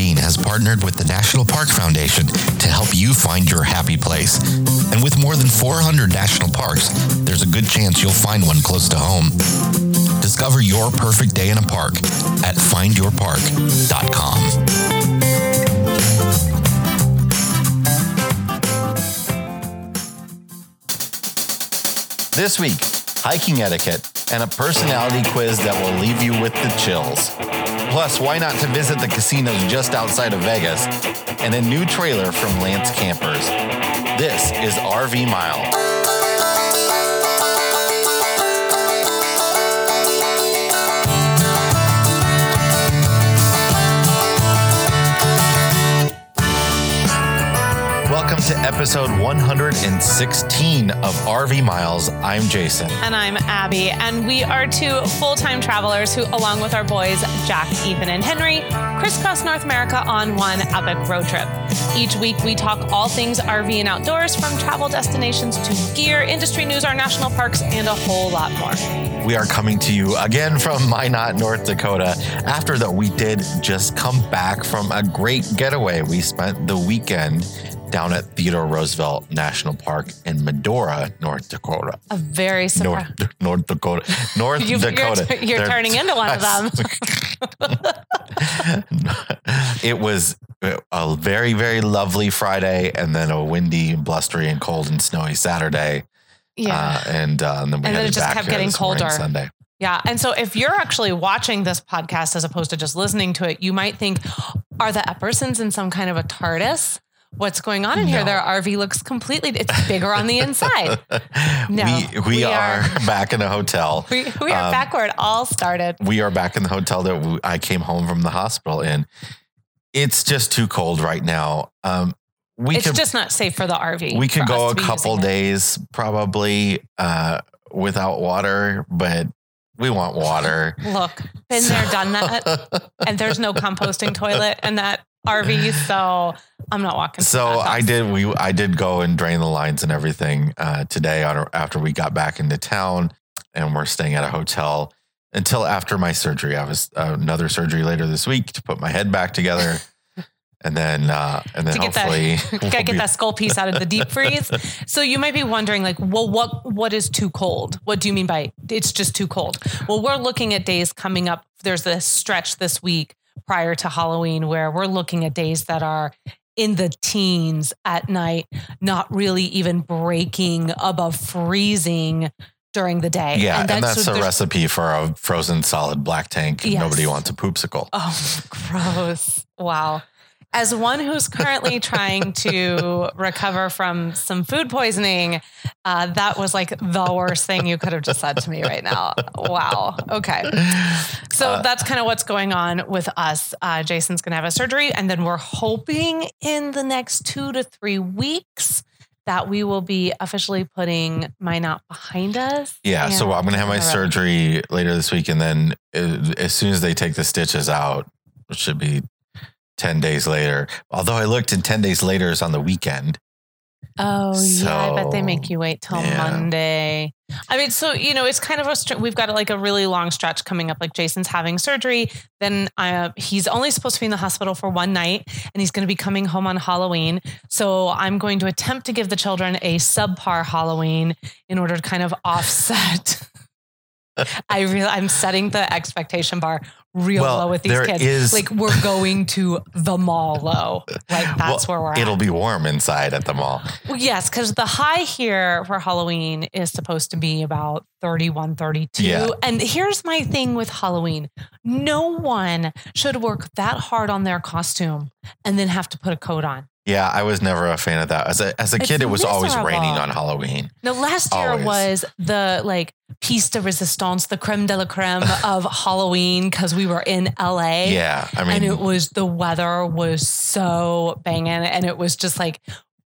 Has partnered with the National Park Foundation to help you find your happy place. And with more than 400 national parks, there's a good chance you'll find one close to home. Discover your perfect day in a park at findyourpark.com. This week, hiking etiquette and a personality quiz that will leave you with the chills. Plus, why not to visit the casinos just outside of Vegas and a new trailer from Lance Campers. This is RV Mile. To episode 116 of RV Miles. I'm Jason. And I'm Abby. And we are two full time travelers who, along with our boys, Jack, Ethan, and Henry, crisscross North America on one epic road trip. Each week, we talk all things RV and outdoors from travel destinations to gear, industry news, our national parks, and a whole lot more. We are coming to you again from Minot, North Dakota. After that, we did just come back from a great getaway. We spent the weekend down at Theodore Roosevelt National Park in Medora, North Dakota. A very North, surprise. North Dakota. North You- Dakota. you're They're- turning into one of them. it was a very, very lovely Friday and then a windy, blustery, and cold and snowy Saturday. Yeah. Uh, and, uh, and then we And then it just kept getting colder. Sunday. Yeah. And so if you're actually watching this podcast as opposed to just listening to it, you might think, are the Eppersons in some kind of a TARDIS? What's going on in here? No. Their RV looks completely, it's bigger on the inside. No, we, we, we are, are- back in a hotel. We, we are Um, back where it all started. we are back in the hotel that we, I came home from the hospital in. It's just too cold right now. Um, we It's could just not safe for the RV. we could go a couple using it. days probably uh, without water, but we want water. Look, been there, done that. And there's no composting toilet in that RV. So I'm not walking. so I did. We I did go and drain the lines and everything uh, today on after we got back into town, and we're staying at a hotel until after my surgery. I was uh, another surgery later this week to put my head back together, and then uh, and then to get that, hopefully gotta we'll get be- that skull piece out of the deep freeze. So you might be wondering, like, well, what what is too cold? What do you mean by it's just too cold? Well, we're looking at days coming up. There's this stretch this week prior to Halloween where we're looking at days that are in the teens at night, not really even breaking above freezing during the day. Yeah, and that's, so a recipe for a frozen solid black tank. Yes. Nobody wants a poopsicle. Oh, gross. Wow. As one who's currently trying to recover from some food poisoning, uh, that was like the worst thing you could have just said to me right now. Wow. Okay. So Uh, that's kind of what's going on with us. Uh, Jason's going to have a surgery, and then we're hoping in the next two to three weeks that we will be officially putting Minot behind us. Yeah, so I'm gonna have my surgery later this week, and then uh, as soon as they take the stitches out, which should be ten days later. Although I looked, and ten days later is on the weekend. Oh yeah, I bet they make you wait till yeah. Monday. I mean, so you know, it's kind of a we've got like a really long stretch coming up. Like Jason's having surgery, then uh, he's only supposed to be in the hospital for one night, and he's going to be coming home on Halloween. So I'm going to attempt to give the children a subpar Halloween in order to kind of offset. I really, I'm setting the expectation bar real Well, low with these kids. is- like we're going to the mall low. Like that's Well, where we're at. It'll be warm inside at the mall. Well, yes, because the high here for Halloween is supposed to be about 31, 32. Yeah. And here's my thing with Halloween no one should work that hard on their costume and then have to put a coat on. Yeah, I was never a fan of that. As a as a It's kid, it was always raining on Halloween. No, last year Always. was the like piece de resistance, the creme de la creme of Halloween because we were in LA. Yeah, I mean, and it was the weather was so banging and it was just like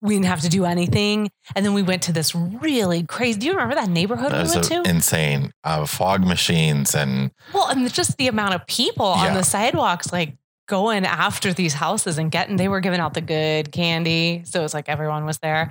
we didn't have to do anything and then we went to this really crazy do you remember that neighborhood that we was went to insane. Uh, fog machines and well and just the amount of people on the sidewalks like going after these houses and getting they were giving out the good candy so it was like everyone was there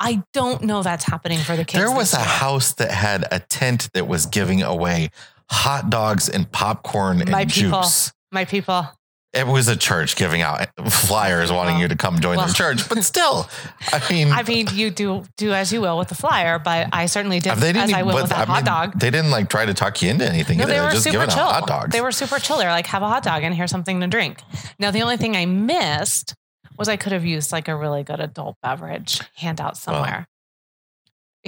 i don't know that's happening for the kids there was a house that had a tent that was giving away hot dogs and popcorn and people. juice. my people It was a church giving out flyers wanting Well, you to come join well. their church, but still, I mean, I mean, you do do as you will with the flyer, but I certainly did they didn't as I will with that I hot mean, dog. They didn't like try to talk you into anything. No, either. they were just super chill. hot dogs. They were super chill. They're like, have a hot dog and here's something to drink. Now, the only thing I missed was I could have used like a really good adult beverage handout somewhere.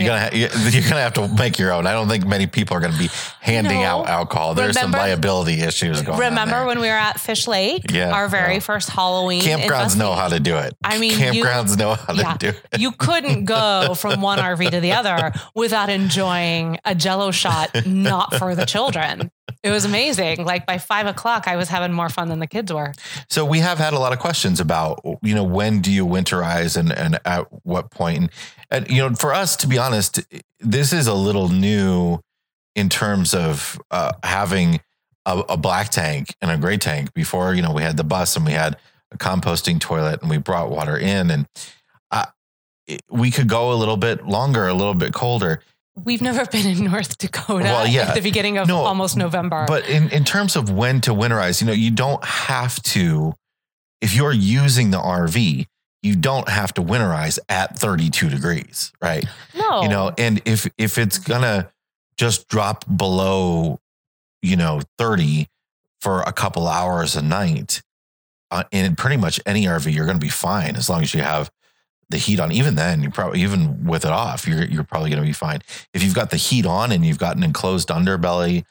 You're gonna ha- you're gonna have to make your own. I don't think many people are gonna be handing No. out alcohol. There's some liability issues going on. Remember when we were at Fish Lake? Yeah, Our very well, first Halloween. campgrounds know how to do it. I mean, you- campgrounds know how yeah. to do it. you couldn't go from one RV to the other without enjoying a jello shot, not for the children. It was amazing. Like by five o'clock, I was having more fun than the kids were. So we have had a lot of questions about, you know, when do you winterize and, and at what point? And, and, you know, for us, to be honest, this is a little new in terms of uh, having a, a black tank and a gray tank. Before, you know, we had the bus and we had a composting toilet and we brought water in and uh, we could go a little bit longer, a little bit colder. We've never been in North Dakota Well, yeah. at the beginning of No, almost November. But in, in terms of when to winterize, you know, you don't have to, if you're using the RV, you don't have to winterize at 32 degrees, right? no, You know, and if if it's gonna just drop below, you know, 30 for a couple hours a night, uh, in pretty much any RV, you're gonna be fine as long as you have the heat on. Even then, you probably even with it off, you're you're probably gonna be fine. If you've got the heat on and you've got an enclosed underbelly,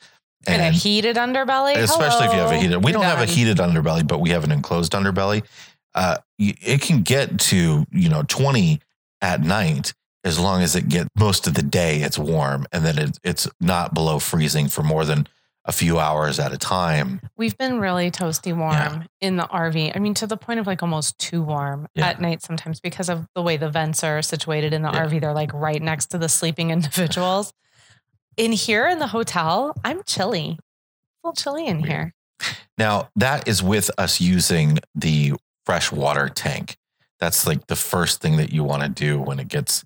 and, a heated underbelly, especially if you have a heated. We you're don't have a heated underbelly, but we have an enclosed underbelly. Uh, it can get to you know twenty at night as long as it gets most of the day it's warm and then it, it's not below freezing for more than a few hours at a time. We've been really toasty warm Yeah. in the RV. I mean, to the point of like almost too warm Yeah. at night sometimes because of the way the vents are situated in the Yeah. RV. They're like right next to the sleeping individuals. in here in the hotel, I'm chilly. A little chilly in here. Now that is with us using the freshwater tank. That's like the first thing that you want to do when it gets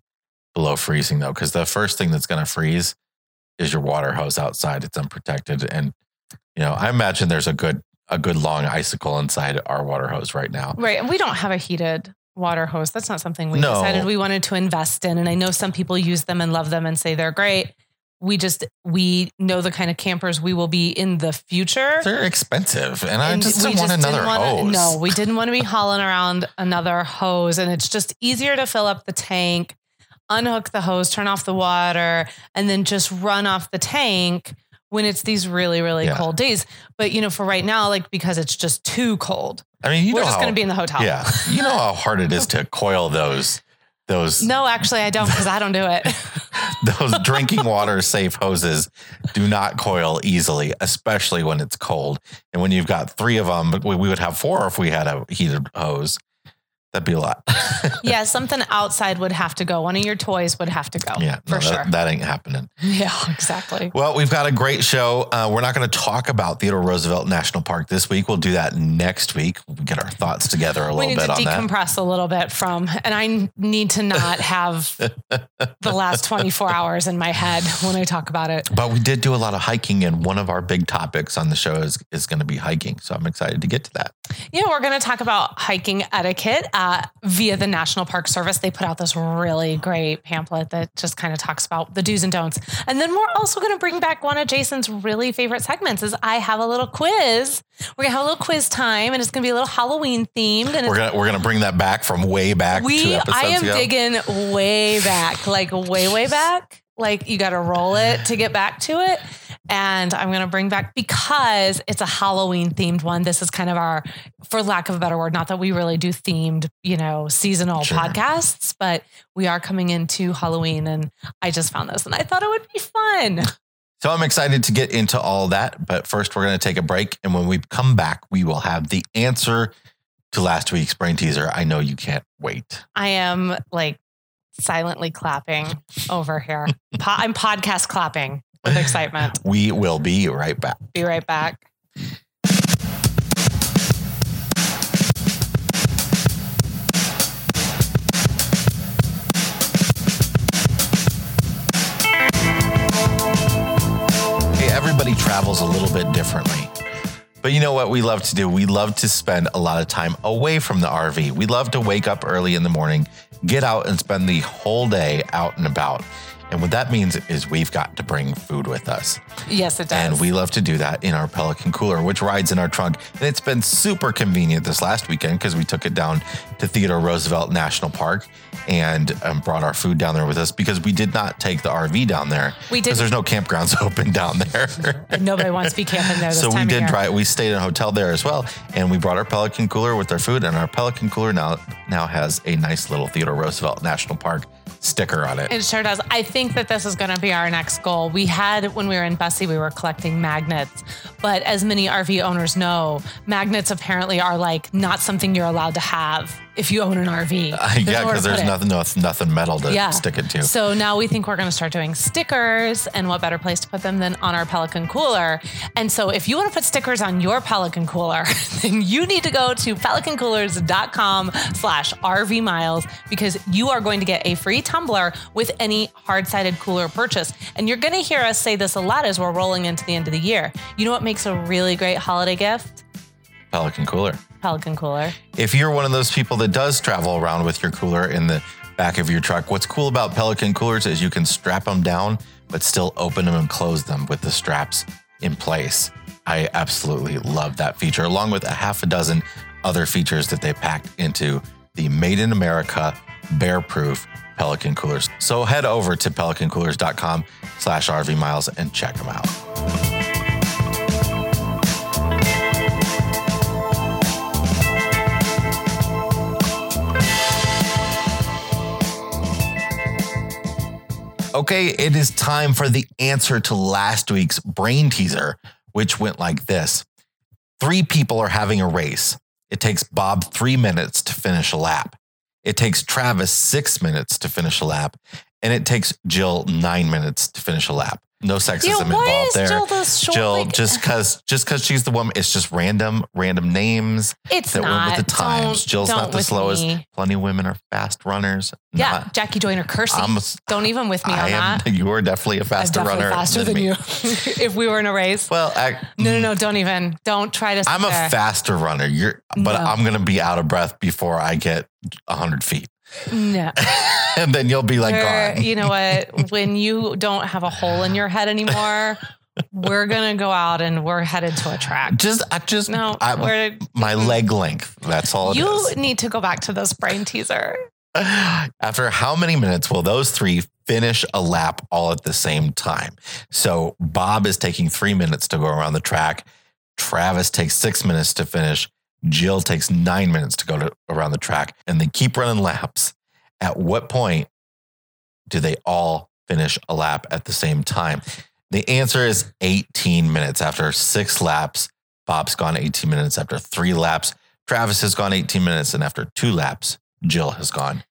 below freezing, though, because the first thing that's going to freeze is your water hose outside. It's unprotected, and you know I imagine there's a good a good long icicle inside our water hose right now. Right. And we don't have a heated water hose. That's not something we No. decided we wanted to invest in. And I know some people use them and love them and say they're great. We just, we know the kind of campers we will be in the future. They're expensive, and I just didn't want just another didn't wanna- hose. No, we didn't want to be hauling around another hose. And it's just easier to fill up the tank, unhook the hose, turn off the water, and then just run off the tank when it's these really, really Yeah. cold days. But, you know, for right now, like because it's just too cold, I mean, you we're just going to be in the hotel. yeah, you know how hard it is to coil those those No, actually, I don't because I don't do it. those drinking water safe hoses do not coil easily, especially when it's cold. And when you've got three of them, we, we would have four if we had a heated hose. That'd be a lot. yeah, something outside would have to go. One of your toys would have to go. yeah, for no, sure. that, that ain't happening. yeah, exactly. Well, we've got a great show. Uh, we're not going to talk about Theodore Roosevelt National Park this week. We'll do that next week. We'll get our thoughts together a We little need bit to on that. decompress a little bit from, and I need to not have the last 24 hours in my head when I talk about it. But we did do a lot of hiking, and one of our big topics on the show is, is going to be hiking. So I'm excited to get to that. Yeah, we're going to talk about hiking etiquette uh, via the National Park Service. They put out this really great pamphlet that just kind of talks about the do's and don'ts. And then we're also going to bring back one of Jason's really favorite segments is I have a little quiz. We're going to have a little quiz time and it's going to be a little Halloween themed. And We're gonna we're gonna bring that back from way back we I am ago. digging way back, like way, way back. Like you got to roll it to get back to it. And I'm going to bring back because it's a Halloween themed one. This is kind of our, for lack of a better word, not that we really do themed, you know, seasonal Sure. podcasts, but we are coming into Halloween and I just found this and I thought it would be fun. So I'm excited to get into all that. But first, we're going to take a break. And when we come back, we will have the answer to last week's brain teaser. I know you can't wait. I am like silently clapping over here. Po- I'm podcast clapping with excitement. We will be right back. Be right back. Hey, everybody travels a little bit differently. But you know what we love to do? We love to spend a lot of time away from the RV. We love to wake up early in the morning, get out and spend the whole day out and about. And what that means is we've got to bring food with us. Yes, it does. And we love to do that in our Pelican cooler, which rides in our trunk. And it's been super convenient this last weekend because we took it down to Theodore Roosevelt National Park and um, brought our food down there with us because we did not take the RV down there. We Because didn't. there's no campgrounds open down there. Nobody wants to be camping there. This so we did try We stayed in a hotel there as well. And we brought our Pelican cooler with our food. And our Pelican cooler now, now has a nice little Theodore Roosevelt National Park sticker on it. It sure does. I think that this is going to be our next goal. We had, when we were in Bussy, we were collecting magnets. But as many RV owners know, magnets apparently are like not something you're allowed to have if you own an RV. yeah, nowhere to because there's nothing, no, nothing metal to yeah. stick it to. So now we think we're going to start doing stickers, and what better place to put them than on our Pelican cooler? And so if you want to put stickers on your Pelican cooler, then you need to go to pelicancoolers.com slash RV miles because you are going to get a free tumbler with any hard-sided cooler purchase. And you're going to hear us say this a lot as we're rolling into the end of the year. You know what makes a really great holiday gift? Pelican cooler. Pelican cooler. If you're one of those people that does travel around with your cooler in the back of your truck, what's cool about Pelican coolers is you can strap them down, but still open them and close them with the straps in place. I absolutely love that feature, along with a half a dozen other features that they packed into the Made in America bear proof Pelican coolers. So head over to pelicancoolers.com slash RV miles and check them out. Okay, it is time for the answer to last week's brain teaser, which went like this Three people are having a race. It takes Bob three minutes to finish a lap. It takes Travis six minutes to finish a lap. And it takes Jill nine minutes to finish a lap. No sexism Yeah, involved there. Jill short? Jill, Like- just because just because she's the woman, it's just random random names It's that not. with the times. Don't- Jill's don't not the slowest. me. Plenty of women are fast runners. Yeah, Not- Jackie Joyner Kersee. I'm Don't even with me on am. that. You are definitely a I'm faster definitely runner faster than, me. you. if we were in a race. Well, I, No, no, mm. no, don't even. Don't try to. I'm a faster runner. You're, but No. I'm gonna be out of breath before I get hundred feet, No. and then you'll be like gone. you know what? When you don't have a hole in your head anymore, we're gonna go out and we're headed to a track. Just, I just, No, I, we're, my leg length. That's all it you is. need to go back to this brain teaser. After how many minutes will those three finish a lap all at the same time? So Bob is taking three minutes to go around the track. Travis takes six minutes to finish. Jill takes nine minutes to go to, around the track, and they keep running laps. At what point do they all finish a lap at the same time? The answer is 18 minutes. After six laps, Bob's gone 18 minutes. After three laps, Travis has gone 18 minutes. And after two laps, Jill has gone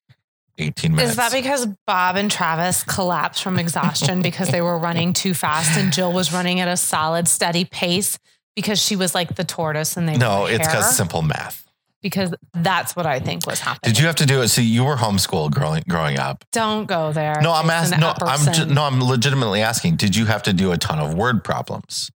18 minutes. Is that because Bob and Travis collapsed from exhaustion because they were running too fast and Jill was running at a solid, steady pace because she was like the tortoise and they no, it's because simple math. because that's what I think was happening. Did you have to do it? See, you were homeschooled growing growing up. Don't go there. No, I'm asking. No, I'm ju- no, I'm legitimately asking. Did you have to do a ton of word problems?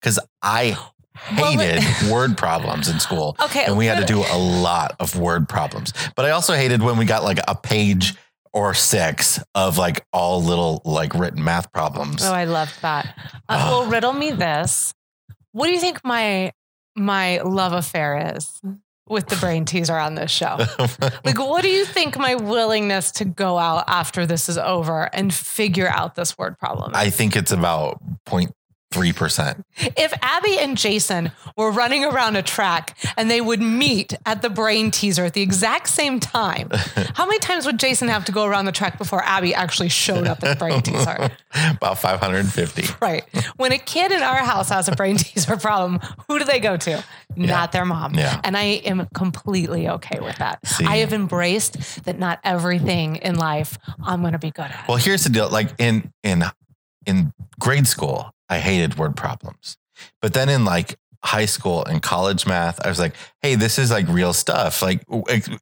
Because I Well, hated but- word problems in school, Okay, and we had to do a lot of word problems. But I also hated when we got like a page or six of like all little like written math problems. Oh, I loved that. Uh, well, riddle me this. What do you think my my love affair is with the brain teaser on this show? like, what do you think my willingness to go out after this is over and figure out this word problem? Is? I think it's about point 3%. If Abby and Jason were running around a track and they would meet at the brain teaser at the exact same time, how many times would Jason have to go around the track before Abby actually showed up at the brain teaser? About 550. Right. When a kid in our house has a brain teaser problem, who do they go to? Yeah. Not their mom. Yeah. And I am completely okay with that. See? I have embraced that not everything in life I'm going to be good at. Well, here's the deal like in in in grade school, I hated word problems. But then in like high school and college math, I was like, hey, this is like real stuff. Like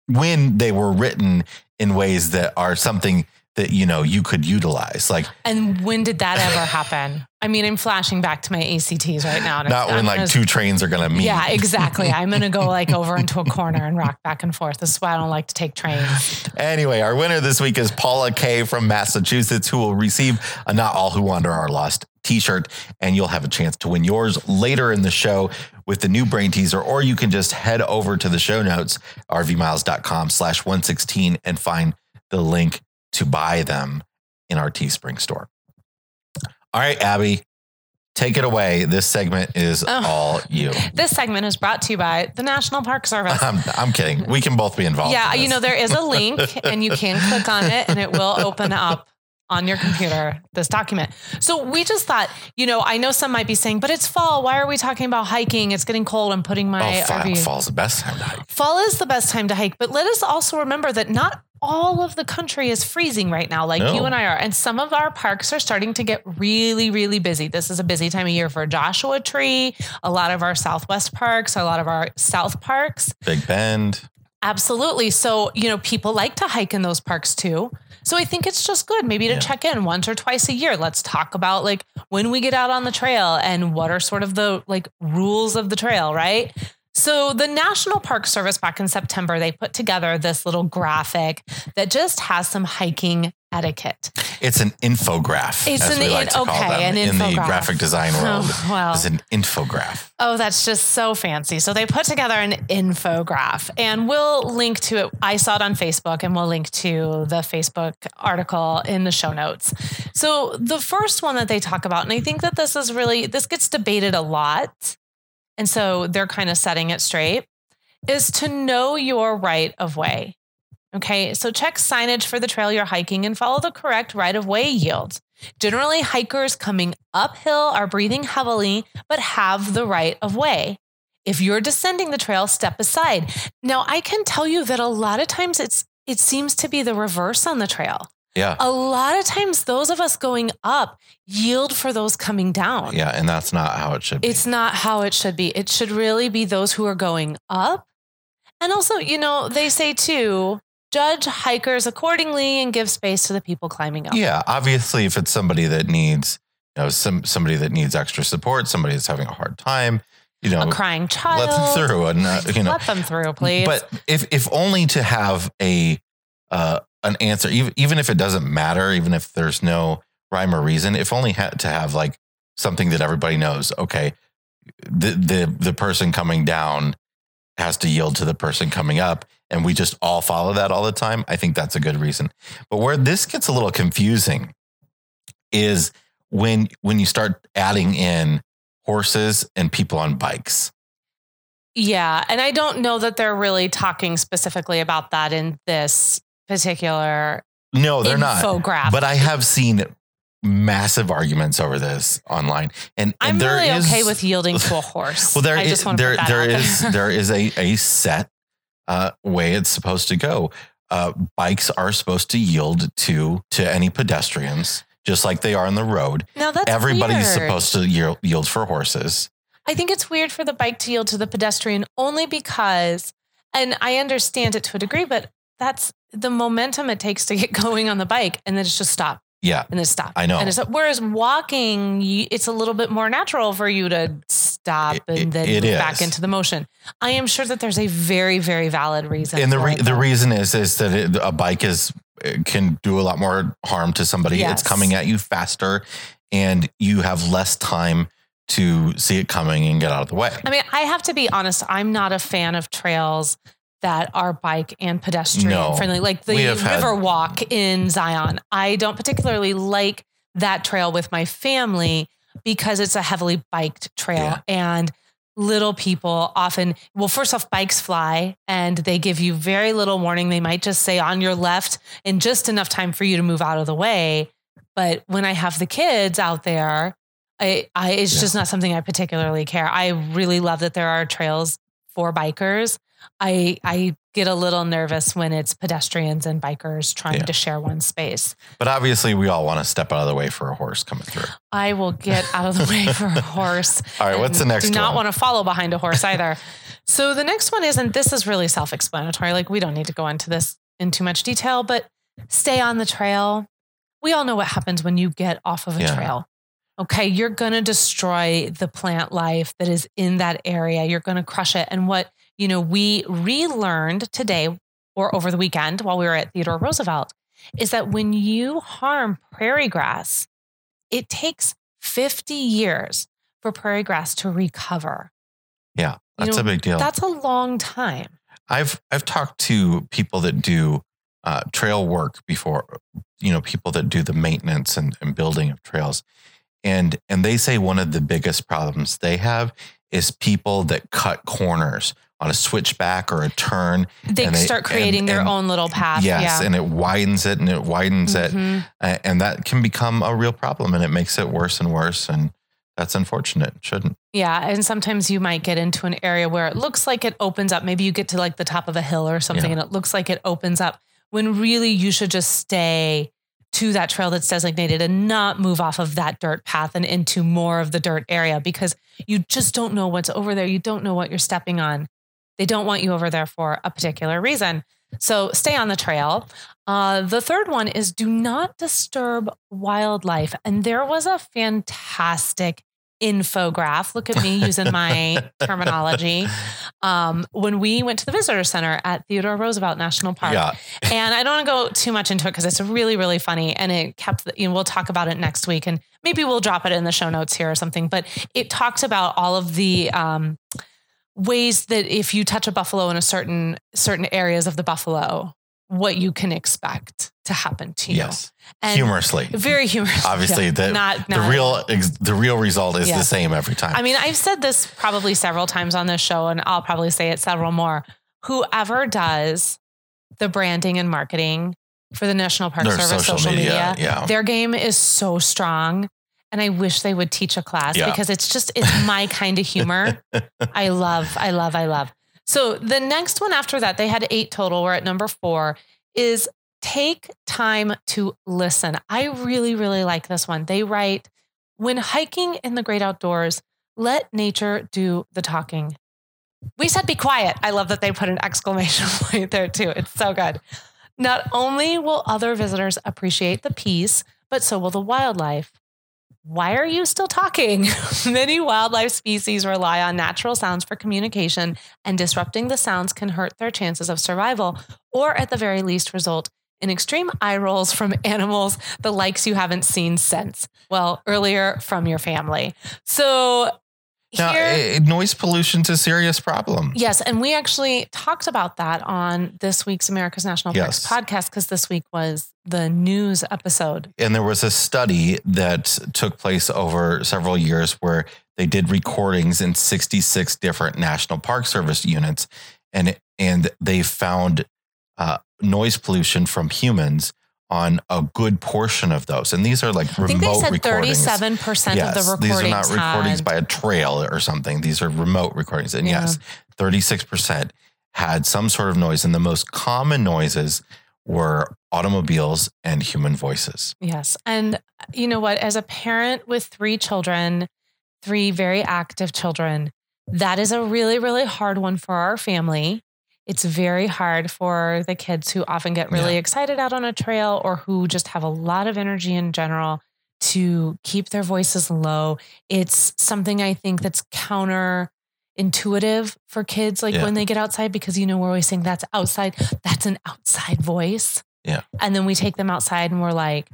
when they were written in ways that are something that you know you could utilize. Like And when did that ever happen? I mean, I'm flashing back to my ACTs right now. not when like gonna- two trains are gonna meet. Yeah, exactly. I'm going to go like over into a corner and rock back and forth. This is why I don't like to take trains. Anyway, our winner this week is Paula Kay from Massachusetts, who will receive a Not All Who Wander Are Lost t-shirt, and you'll have a chance to win yours later in the show with the new brain teaser, or you can just head over to the show notes, rvmiles.com slash 116 and find the link to buy them in our Teespring store. All right, Abby, take it away. This segment is Oh. all you. This segment is brought to you by the National Park Service. I'm, I'm kidding. We can both be involved. Yeah, in you know, there is a link and you can click on it and it will open up on your computer this document. So we just thought, you know, I know some might be saying, but it's fall. Why are we talking about hiking? It's getting cold. I'm putting my Oh, fall, RV. fall's the best time to hike. Fall is the best time to hike, but let us also remember that not all of the country is freezing right now, like No. you and I are. And some of our parks are starting to get really, really busy. This is a busy time of year for Joshua Tree, a lot of our Southwest parks, a lot of our South parks. Big Bend. Absolutely. So, you know, people like to hike in those parks too. So I think it's just good maybe to Yeah. check in once or twice a year. Let's talk about like when we get out on the trail and what are sort of the like rules of the trail, right? So the National Park Service back in September, they put together this little graphic that just has some hiking etiquette. It's an infograph. It's an like in- okay, an in the graphic design oh, world. Oh, well. It's an infograph. Oh, that's just so fancy. So they put together an infograph and we'll link to it. I saw it on Facebook and we'll link to the Facebook article in the show notes. So the first one that they talk about, and I think that this is really, this gets debated a lot. And so they're kind of setting it straight, is to know your right of way. Okay, so check signage for the trail you're hiking and follow the correct right of way yield. Generally, hikers coming uphill are breathing heavily, but have the right of way. If you're descending the trail, step aside. Now, I can tell you that a lot of times it's it seems to be the reverse on the trail. Yeah. A lot of times those of us going up yield for those coming down. Yeah. And that's not how it should be. It's not how it should be. It should really be those who are going up. And also, you know, they say too, judge hikers accordingly and give space to the people climbing up. yeah. Obviously, if it's somebody that needs, you know, some somebody that needs extra support, somebody that's having a hard time, you know, A crying child. let them through and, uh, you know, Let them through, please. But if if only to have a uh, an answer, even even if it doesn't matter, even if there's no rhyme or reason, if only had to have like something that everybody knows. Okay, the the the person coming down has to yield to the person coming up, and we just all follow that all the time. I think that's a good reason. But where this gets a little confusing is when when you start adding in horses and people on bikes. Yeah. And I don't know that they're really talking specifically about that in this particular No, they're not. infographic. But I have seen massive arguments over this online, and, and I'm really is- okay with yielding to a horse. Well, there I is just want to there there is there. there is a a set uh, way it's supposed to go. Uh, bikes are supposed to yield to to any pedestrians, just like they are on the road. now that's Everybody's weird. supposed to yield, yield for horses. I think it's weird for the bike to yield to the pedestrian only because, and I understand it to a degree, but that's the momentum it takes to get going on the bike, and then it's just stop Yeah, and then stop. I know. And it's, whereas walking, it's a little bit more natural for you to stop It- and then move back into the motion. I am sure that there's a very, very valid reason. and the re- the reason is is that it, a bike is can do a lot more harm to somebody. Yes. It's coming at you faster, and you have less time to see it coming and get out of the way. I mean, I have to be honest. I'm not a fan of trails that are bike and pedestrian No. friendly, like the have had- river walk in Zion. I don't particularly like that trail with my family because it's a heavily biked trail Yeah. and little people often well first off bikes fly and they give you very little warning they might just say on your left in just enough time for you to move out of the way but when i have the kids out there I, I it's Yeah. just not something I particularly care. I really love that there are trails for bikers. I I get a little nervous when it's pedestrians and bikers trying Yeah. to share one space. But obviously, we all want to step out of the way for a horse coming through. I will get out of the way for a horse. All right, what's the next Do not one? want to follow behind a horse either. so the next one is, and this is really self-explanatory. Like we don't need to go into this in too much detail, but stay on the trail. we all know what happens when you get off of a Yeah. trail. Okay, you're going to destroy the plant life that is in that area. You're going to crush it. And what, you know, we relearned today or over the weekend while we were at Theodore Roosevelt is that when you harm prairie grass, it takes 50 years for prairie grass to recover. Yeah, You that's know, a big deal. That's a long time. I've I've talked to people that do uh, trail work before, you know, people that do the maintenance and, and building of trails, and and they say one of the biggest problems they have is people that cut corners on a switchback or a turn. They start creating and- their and- own little path. yes, yeah. and it widens it and it widens it, Mhm. a- and that can become a real problem, and it makes it worse and worse, and that's unfortunate. Shouldn't. Yeah. And sometimes you might get into an area where it looks like it opens up. Maybe you get to like the top of a hill or something Yeah. and it looks like it opens up when really you should just stay to that trail that's designated and not move off of that dirt path and into more of the dirt area because you just don't know what's over there. You don't know what you're stepping on. They don't want you over there for a particular reason. So stay on the trail. Uh, the third one is do not disturb wildlife. And there was a fantastic infograph. Look at me using my terminology. Um, when we went to the visitor center at Theodore Roosevelt National Park, Yeah, and I don't want to go too much into it because it's really, really funny. And it kept, you know, we'll talk about it next week and maybe we'll drop it in the show notes here or something. But it talks about all of the um, ways that if you touch a buffalo in a certain certain areas of the buffalo, what you can expect to happen to you. yes, And humorously. Very humorous. Obviously, Yeah. the not, the not real ex- the real result is Yeah. the same every time. I mean, I've said this probably several times on this show, and I'll probably say it several more. Whoever does the branding and marketing for the National Park Their Service social social, media, media, yeah. their game is so strong. And I wish they would teach a class because it's just it's my kind of humor. I love, I love, I love. So the next one after that, they had eight total. We're at number four. Is take time to listen. I really, really like this one. They write, when hiking in the great outdoors, let nature do the talking. We said be quiet. I love that they put an exclamation point there too. It's so good. Not only will other visitors appreciate the peace, but so will the wildlife. Why are you still talking? Many wildlife species rely on natural sounds for communication, and disrupting the sounds can hurt their chances of survival, or at the very least, result in extreme eye rolls from animals, the likes you haven't seen since. Well, earlier from your family. So, now, here, eh, noise pollution's a serious problem. Yes, and we actually talked about that on this week's America's National Parks Yes. podcast because this week was the news episode. And there was a study that took place over several years where they did recordings in 66 different National Park Service units, and and they found uh, noise pollution from humans on a good portion of those. And these are like remote I think they said recordings. thirty-seven percent of the Yes, recordings these are not recordings had- by a trail or something. These are remote recordings. And Yeah. yes, 36% had some sort of noise. And the most common noises were automobiles and human voices. Yes, and you know what? As a parent with three children, three very active children, that is a really, really hard one for our family. It's very hard for the kids who often get really Yeah. excited out on a trail or who just have a lot of energy in general to keep their voices low. It's something I think that's counter intuitive for kids like Yeah. when they get outside because you know we're always saying that's outside that's an outside voice Yeah. and then we take them outside and we're like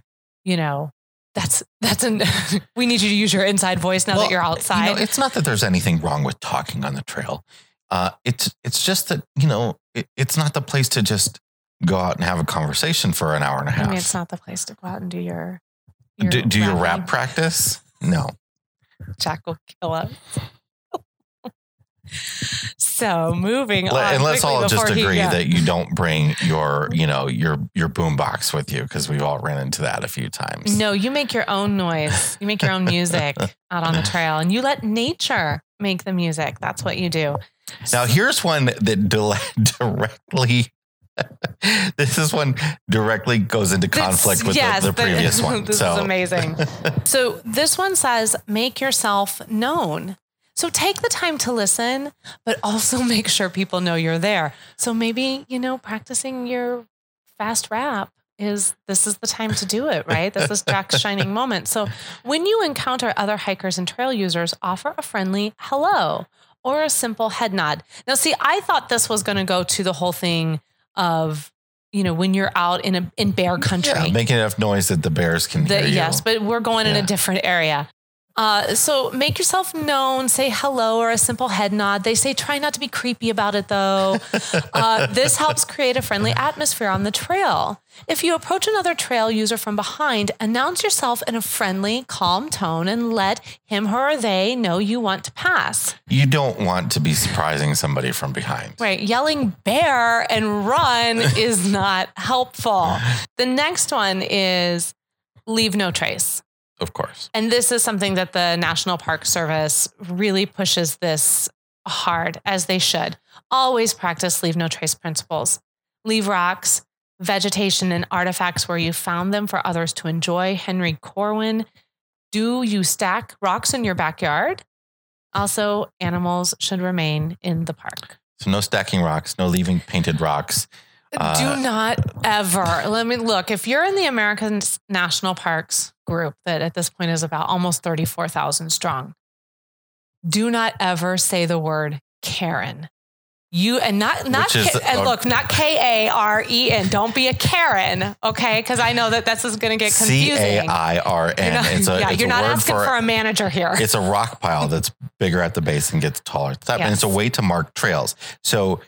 you know that's that's an we need you to use your inside voice now Well, that you're You outside know, it's not that there's anything wrong with talking on the trail. Uh, it's it's just that you know it, it's not the place to just go out and have a conversation for an hour and a half. mean, it's not the place to go out and do your, do, do your rap practice? No. Jack will kill us. so moving Let- on. and let's all just he- agree yeah. that you don't bring your you know your your boom box with you because we've all ran into that a few times. No, you make your own noise. You make your own music out on the trail and you let nature make the music. That's what you do. Now here's one that directly. this is one directly goes into conflict with Yes, the, the previous one. this so is amazing. So this one says, make yourself known. So take the time to listen, but also make sure people know you're there. So maybe, you know, practicing your fast rap is this is the time to do it, right? This is Jack's shining moment. So when you encounter other hikers and trail users, offer a friendly hello or a simple head nod. Now, see, I thought this was going to go to the whole thing of you know when you're out in a in bear country, Yeah, making enough noise that the bears can the, hear you. yes, but we're going in a different area. Uh, so make yourself known, say hello or a simple head nod. They say try not to be creepy about it though. uh, this helps create a friendly atmosphere on the trail. If you approach another trail user from behind, announce yourself in a friendly, calm tone and let him her, or they know you want to pass. you don't want to be surprising somebody from behind. Right. Yelling bear and run is not helpful. The next one is leave no trace. Of course. And this is something that the National Park Service really pushes this hard, as they should. Always practice leave no trace principles. Leave rocks, vegetation, and artifacts where you found them for others to enjoy. Henry Corwin. Do you stack rocks in your backyard? Also, animals should remain in the park. So no stacking rocks, no leaving painted rocks. Uh, Do not ever. Let me look. If you're in the American National Parks group, that at this point is about almost 34,000 strong, do not ever say the word Karen. You and not not is, K- and uh, look not K A R E N. Don't be a Karen, okay? Because I know that this is going to get confusing. A I R N. not, It's a, yeah, it's you're not asking for, for, a manager here. it's a rock pile that's bigger at the base and gets taller. That- And it's a way to mark trails. So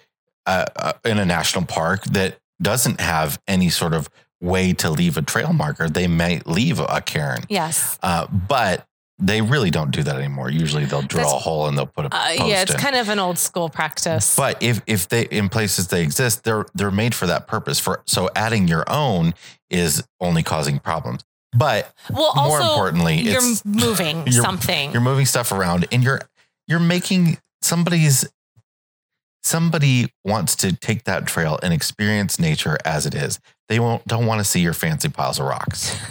uh, in a national park that doesn't have any sort of way to leave a trail marker, they may leave a cairn. yes. Uh, but they really don't do that anymore. Usually they'll drill That's- a hole and they'll put a Uh, yeah, it's in. kind of an old school practice. But if if they in places they exist, they're they're made for that purpose. For so adding your own is only causing problems. But well, more importantly, you're it's moving you're- something. you're moving stuff around and you're you're making somebody's somebody wants to take that trail and experience nature as it is. They won't don't want to see your fancy piles of rocks.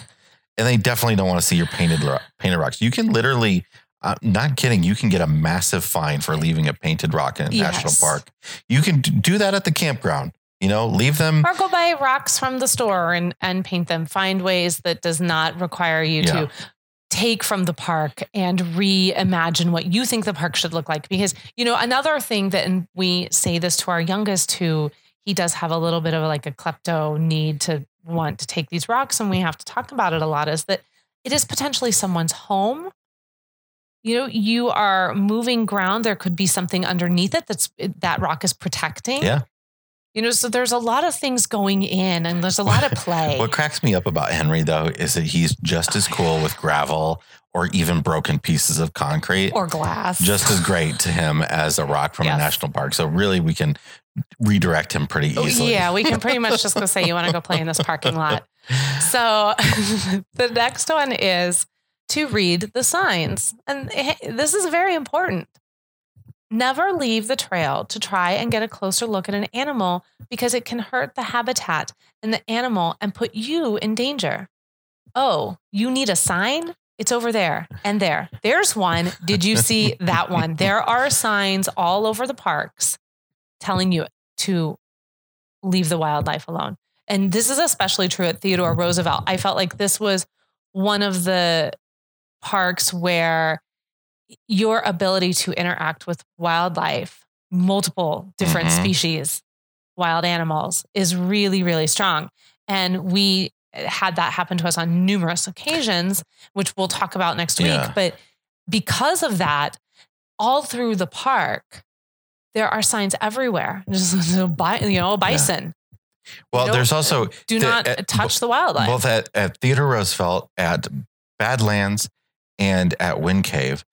And they definitely don't want to see your painted painted rocks. You can literally uh, not kidding, you can get a massive fine for leaving a painted rock in a national park. You can do that at the campground. You know, leave them or go buy rocks from the store and, and paint them. Find ways that does not require you Yeah. to take from the park and reimagine what you think the park should look like. Because, you know, another thing that, and we say this to our youngest who he does have a little bit of like a klepto need to want to take these rocks, and we have to talk about it a lot, is that it is potentially someone's home. You know, you are moving ground. There could be something underneath it that's that rock is protecting. Yeah. You know, so there's a lot of things going in and there's a lot of play. What cracks me up about Henry though is that he's just as cool with gravel or even broken pieces of concrete. or glass. just as great to him as a rock from a national park. So really we can redirect him pretty Oh, easily. Yeah, we can pretty much just go say you want to go play in this parking lot. So the next one is to read the signs. And this is very important. Never leave the trail to try and get a closer look at an animal because it can hurt the habitat and the animal and put you in danger. Oh, you need a sign? It's over there and there. There's one. Did you see that one? There are signs all over the parks telling you to leave the wildlife alone. And this is especially true at Theodore Roosevelt. I felt like this was one of the parks where your ability to interact with wildlife, multiple different Mhm. species, wild animals, is really, really strong. And we eh, had that happen to us on numerous occasions, which we'll talk about next Yeah. week. But because of that, all through the park, there are signs everywhere. Just a you know, bison. Well, Nope. there's also Do the- not eh, eh, at- touch the wildlife. both at, at Theodore Roosevelt, at Badlands, and at Wind Cave,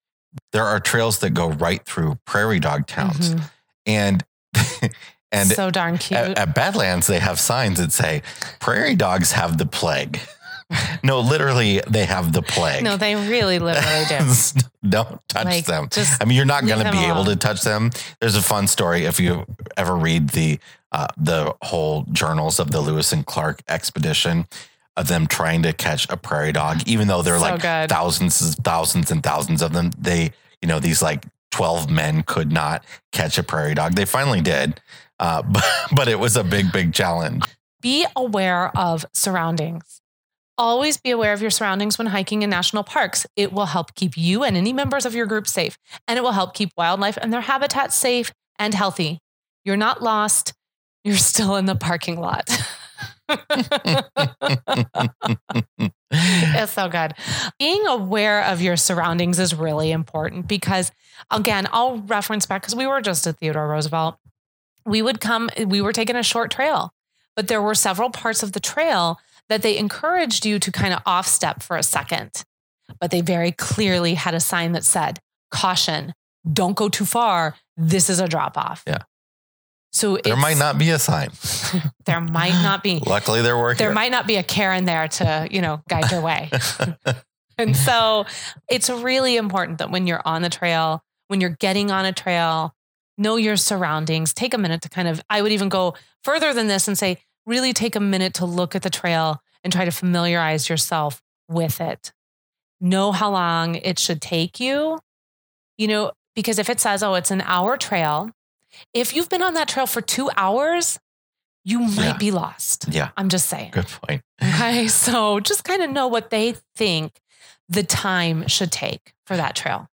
there are trails that go right through prairie dog towns. Mhm. And and so darn cute. at, at Badlands, they have signs that say prairie dogs have the plague. no, literally, they have the plague. no, they really literally do. Don't touch Like, them. I mean, you're not going to be able to touch them. There's a fun story if you ever read the uh, the whole journals of the Lewis and Clark expedition of them trying to catch a prairie dog, even though there are So like good. thousands, thousands, and thousands of them. They, you know, these like twelve men could not catch a prairie dog. They finally did, uh, but but it was a big, big challenge. be aware of surroundings. Always be aware of your surroundings when hiking in national parks. It will help keep you and any members of your group safe, and it will help keep wildlife and their habitat safe and healthy. You're not lost, you're still in the parking lot. it's so good. Being aware of your surroundings is really important because, again, I'll reference back because we were just at Theodore Roosevelt. We would come, we were taking a short trail, but there were several parts of the trail that they encouraged you to kind of off step for a second. But they very clearly had a sign that said, caution, don't go too far. This is a drop off. Yeah. So there might not be a sign. there might not be. Luckily, there were. There might not be a Karen there to, you know, guide your way. and so it's really important that when you're on the trail, when you're getting on a trail, know your surroundings. Take a minute to kind of, I would even go further than this and say, really take a minute to look at the trail and try to familiarize yourself with it. Know how long it should take you. You know, because if it says, oh, it's an hour trail, if you've been on that trail for two hours, you might yeah. be lost. Yeah. I'm just saying. Good point. Okay. So just kind of know what they think the time should take for that trail.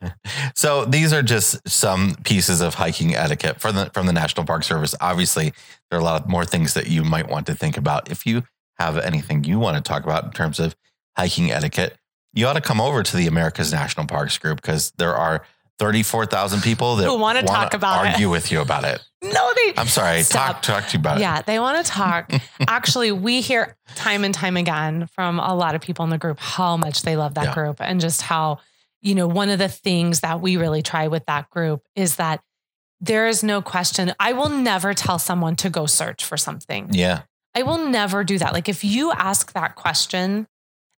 so these are just some pieces of hiking etiquette from the from the National Park Service. Obviously, there are a lot of more things that you might want to think about. If you have anything you want to talk about in terms of hiking etiquette, you ought to come over to the America's National Parks group because there are 34,000 people that want to talk about it argue it. with you about it. No, they I'm sorry. Stop. Talk talk to you about yeah, it. Yeah, they want to talk. Actually, we hear time and time again from a lot of people in the group how much they love that yeah. group and just how, you know, one of the things that we really try with that group is that there is no question. I will never tell someone to go search for something. Yeah. I will never do that. Like if you ask that question,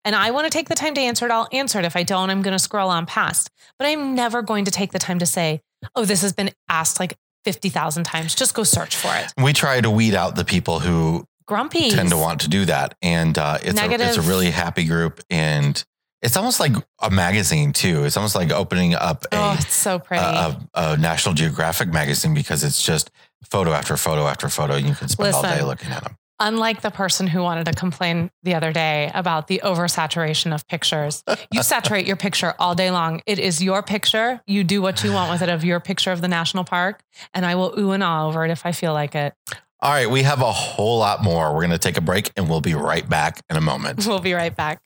and I want to take the time to answer it, I'll answer it. If I don't, I'm going to scroll on past. But I'm never going to take the time to say, oh, this has been asked like 50,000 times. Just go search for it. We try to weed out the people who grumpy tend to want to do that. And uh, it's, a, it's a really happy group. And it's almost like a magazine too. It's almost like opening up a, oh, it's so pretty. A, a, a, National Geographic magazine because it's just photo after photo after photo. You can spend Listen, all day looking at them unlike the person who wanted to complain the other day about the oversaturation of pictures, you saturate your picture all day long. It is your picture. You do what you want with it of your picture of the national park. And I will ooh and ah over it if I feel like it. All right. We have a whole lot more. We're going to take a break and we'll be right back in a moment. We'll be right back.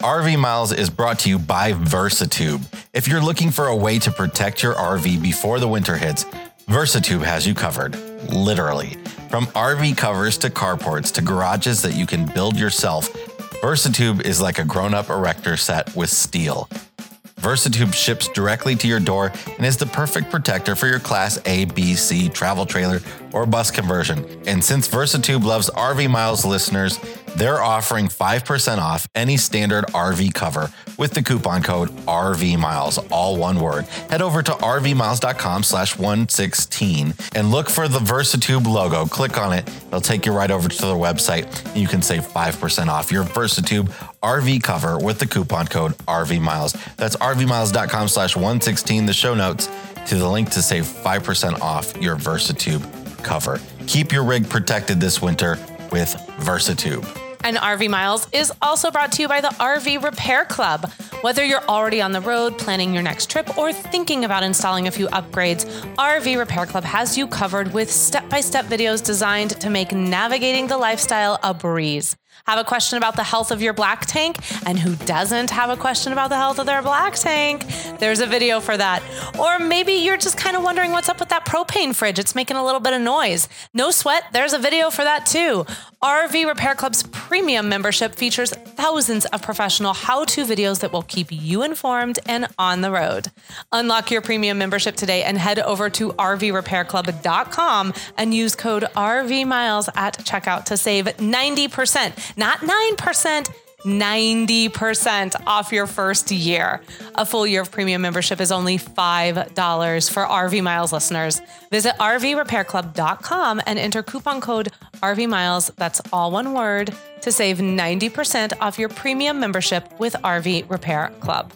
RV Miles is brought to you by Versatube. If you're looking for a way to protect your RV before the winter hits, Versatube has you covered, literally. From RV covers to carports to garages that you can build yourself, Versatube is like a grown up erector set with steel. Versatube ships directly to your door and is the perfect protector for your Class A, B, C travel trailer or bus conversion. And since Versatube loves RV Miles listeners, they're offering 5% off any standard RV cover with the coupon code RV Miles, all one word. Head over to rvmiles.com slash 116 and look for the Versatube logo. Click on it. It'll take you right over to their website you can save 5% off your Versatube RV cover with the coupon code RV Miles. That's rvmiles.com slash 116, the show notes to the link to save 5% off your Versatube cover. Keep your rig protected this winter with Versatube. And RV Miles is also brought to you by the RV Repair Club. Whether you're already on the road, planning your next trip, or thinking about installing a few upgrades, RV Repair Club has you covered with step by step videos designed to make navigating the lifestyle a breeze. Have a question about the health of your black tank? And who doesn't have a question about the health of their black tank? There's a video for that. Or maybe you're just kind of wondering what's up with that propane fridge. It's making a little bit of noise. No sweat, there's a video for that too. RV Repair Club's premium membership features thousands of professional how to videos that will keep you informed and on the road. Unlock your premium membership today and head over to rvrepairclub.com and use code RVMiles at checkout to save 90%, not 9%. 90% off your first year. A full year of premium membership is only $5 for RV Miles listeners. Visit RVRepairClub.com and enter coupon code RV Miles, that's all one word, to save 90% off your premium membership with RV Repair Club.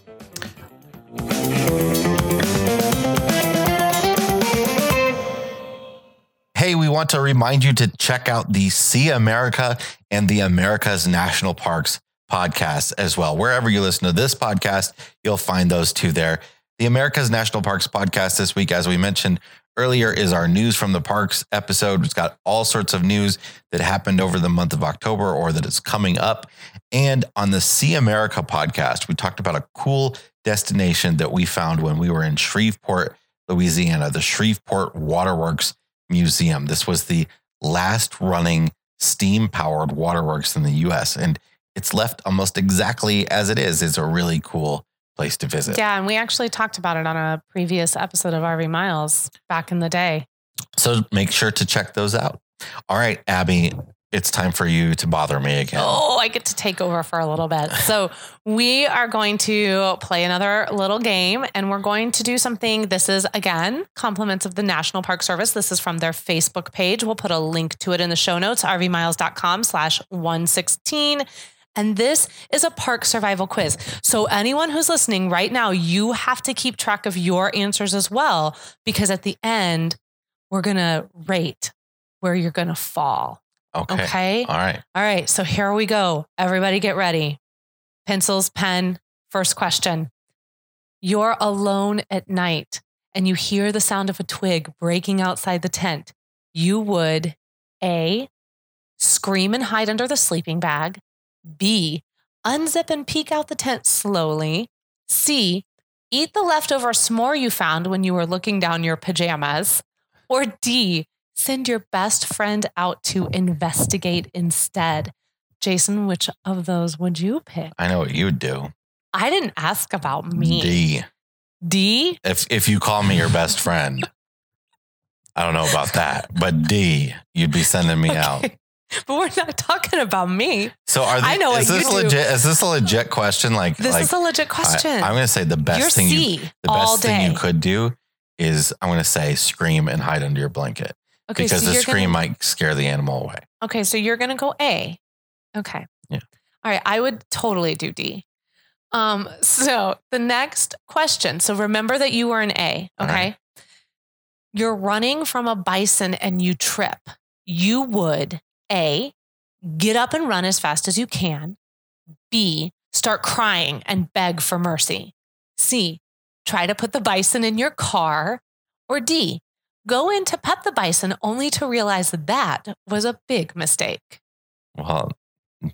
Hey, we want to remind you to check out the See America and the America's National Parks podcast as well. Wherever you listen to this podcast, you'll find those two there. The America's National Parks podcast this week, as we mentioned earlier, is our news from the parks episode. It's got all sorts of news that happened over the month of October or that is coming up. And on the See America podcast, we talked about a cool destination that we found when we were in Shreveport, Louisiana, the Shreveport Waterworks Museum. This was the last running steam powered waterworks in the US. And it's left almost exactly as it is. It's a really cool place to visit. Yeah, and we actually talked about it on a previous episode of RV Miles back in the day. So make sure to check those out. All right, Abby, it's time for you to bother me again. Oh, I get to take over for a little bit. So, we are going to play another little game and we're going to do something. This is again compliments of the National Park Service. This is from their Facebook page. We'll put a link to it in the show notes, rvmiles.com slash 116. And this is a park survival quiz. So, anyone who's listening right now, you have to keep track of your answers as well, because at the end, we're going to rate where you're going to fall. Okay. Okay. All right. All right. So, here we go. Everybody get ready. Pencils, pen. First question You're alone at night and you hear the sound of a twig breaking outside the tent. You would A, scream and hide under the sleeping bag. B, unzip and peek out the tent slowly. C, eat the leftover s'more you found when you were looking down your pajamas. Or D, send your best friend out to investigate instead. Jason, which of those would you pick? I know what you would do. I didn't ask about me. D. D? If if you call me your best friend, I don't know about that, but D, you'd be sending me out. But we're not talking about me. So are they, I know is what this you do. legit? Is this a legit question? Like, This like is a legit question. I, am going to say the best You're thing you the best thing you could do is I'm going to say scream and hide under your blanket okay, because so the scream Gonna, might scare the animal away. okay, so you're gonna go A. Okay. Yeah. All right. I would totally do D. Um, so the next question. So remember that you were an A. Okay. right. You're running from a bison and you trip. You would A, get up and run as fast as you can. B, start crying and beg for mercy. C, try to put the bison in your car. Or D, go in to pet the bison only to realize that was a big mistake. Well,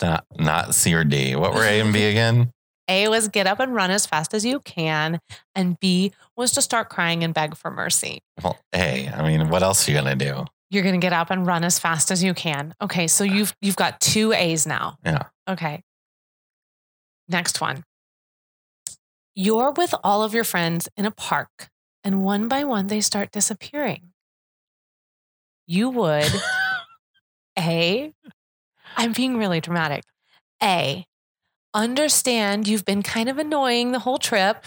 not not C or D. What were A and B again? A was get up and run as fast as you can, and B was to start crying and beg for mercy. Well, A. I mean, what else are you going to do? You're going to get up and run as fast as you can. Okay, so you've you've got two A's now. Yeah. Okay. Next one. You're with all of your friends in a park, and one by one they start disappearing. You would A, I'm being really dramatic. A, understand you've been kind of annoying the whole trip.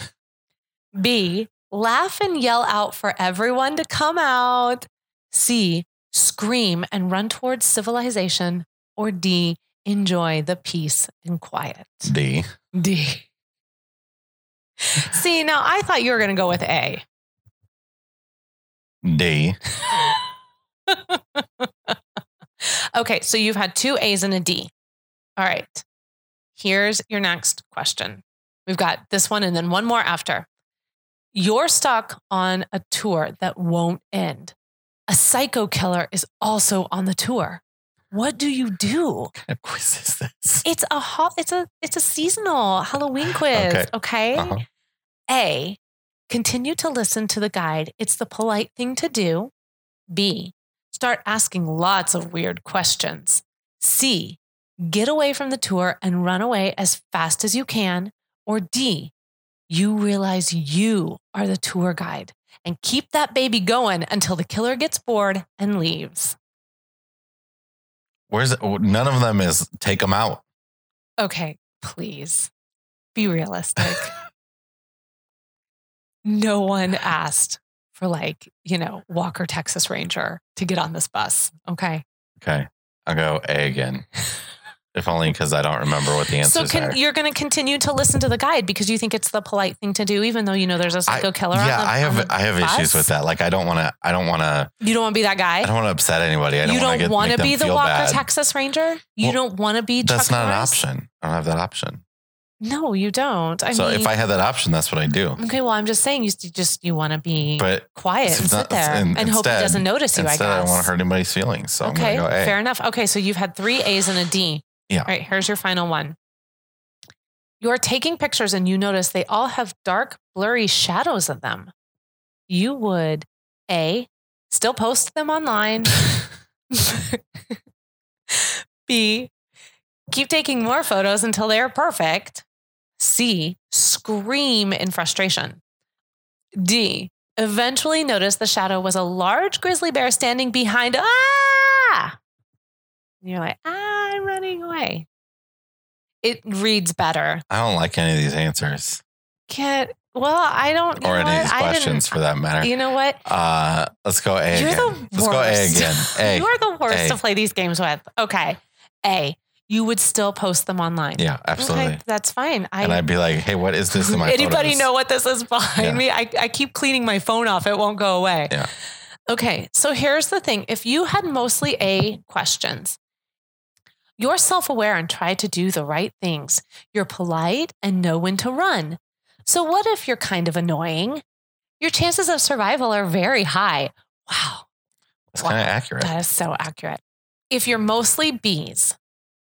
B, laugh and yell out for everyone to come out. C, scream and run towards civilization. Or D, enjoy the peace and quiet. D. D. See, now I thought you were going to go with A. D. okay, so you've had two A's and a D. All right. Here's your next question. We've got this one and then one more after. You're stuck on a tour that won't end. A psycho killer is also on the tour. What do you do? What kind of quiz is this? It's a ho- it's a it's a seasonal Halloween quiz, Okay. okay? Uh-huh. A, continue to listen to the guide. It's the polite thing to do. B, start asking lots of weird questions. C, get away from the tour and run away as fast as you can. Or D, you realize you are the tour guide and keep that baby going until the killer gets bored and leaves. Where's it? None of them is take them out. Okay. Please be realistic. no one asked for like, you know, Walker Texas Ranger to get on this bus. Okay. Okay. I'll go A again. if only because I don't remember what the answers So can, you're going to continue to listen to the guide because you think it's the polite thing to do, even though you know there's a psycho killer. yeah, on the, I have I have issues with that. Like I don't want to. I don't want to. You don't want to be that guy. I don't want to upset anybody. I don't you don't want to be the Walker bad. Texas Ranger. You Well, don't want to be. That's Chuck not an option. I don't have that option. No, you don't. I so mean, if I had that option, that's what I do. okay, well, I'm just saying, you just you want to be But quiet and it's sit not- there and and, hope he doesn't notice you. I instead, I, guess. don't want to hurt anybody's feelings. So okay, I'm going to go A. fair enough. Okay, so you've had three A's and a D. Yeah. All right, here's your final one. You're taking pictures and you notice they all have dark, blurry shadows of them. You would A, still post them online. B, keep taking more photos until they are perfect. C, scream in frustration. D, eventually notice the shadow was a large grizzly bear standing behind. Ah! And you're like, "Ah, I'm running away. It reads better. I don't like any of these answers Can't, well, I don't. or any of these questions for that matter. You know what? Uh, let's go A You're again. the Let's go A worst. again. A. You're the worst A. to play these games with. Okay. A, you would still post them online. yeah, absolutely. Okay, that's fine. I, and I'd be like, hey, what is this in my Anybody photos? know what this is behind Yeah. me? I, I keep cleaning my phone off. It won't go away. Yeah. Okay. So here's the thing if you had mostly A questions, you're self aware and try to do the right things. You're polite and know when to run. So, what if you're kind of annoying? Your chances of survival are very high. Wow. It's kind of accurate. That is so accurate. If you're mostly B's,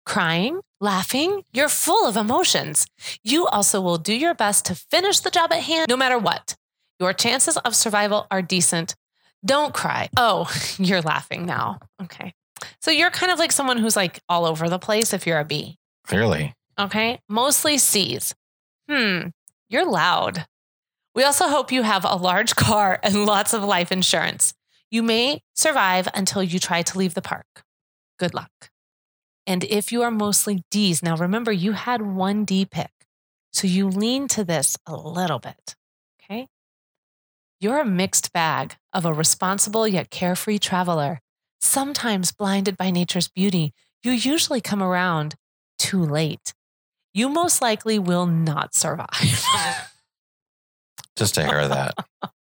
crying, laughing, you're full of emotions. You also will do your best to finish the job at hand no matter what. Your chances of survival are decent. Don't cry. Oh, you're laughing now. Okay. So you're kind of like someone who's like all over the place if you're a B. Clearly. Okay. Mostly C's. Hmm. You're loud. We also hope you have a large car and lots of life insurance. You may survive until you try to leave the park. Good luck. And if you are mostly D's, now remember you had one D pick. So you lean to this a little bit. Okay. You're a mixed bag of a responsible yet carefree traveler. Sometimes blinded by nature's beauty, you usually come around too late. You most likely will not survive. Just to hear that.